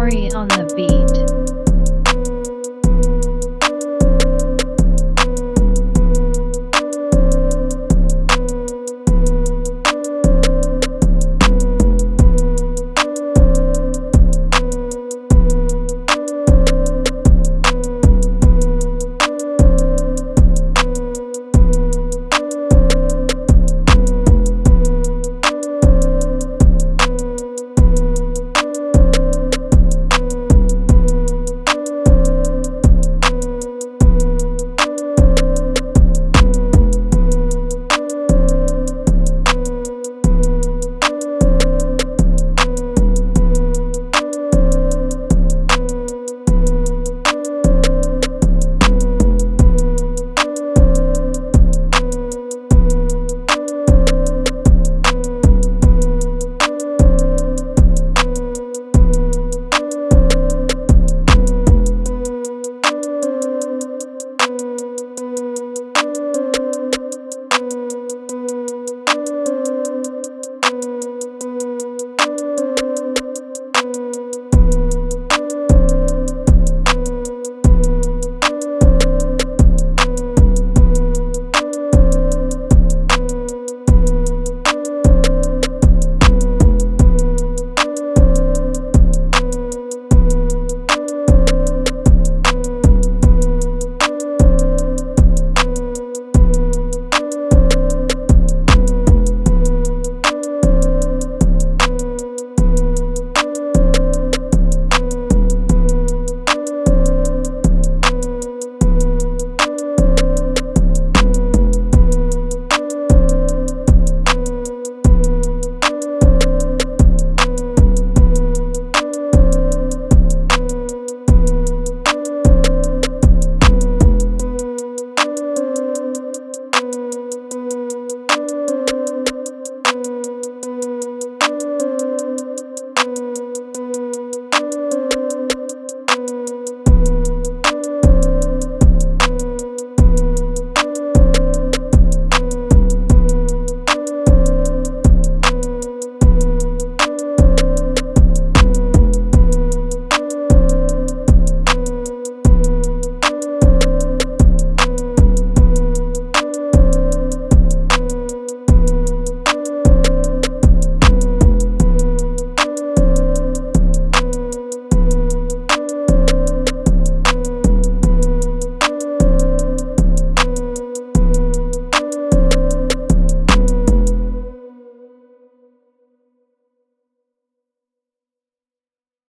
Corey on the beat.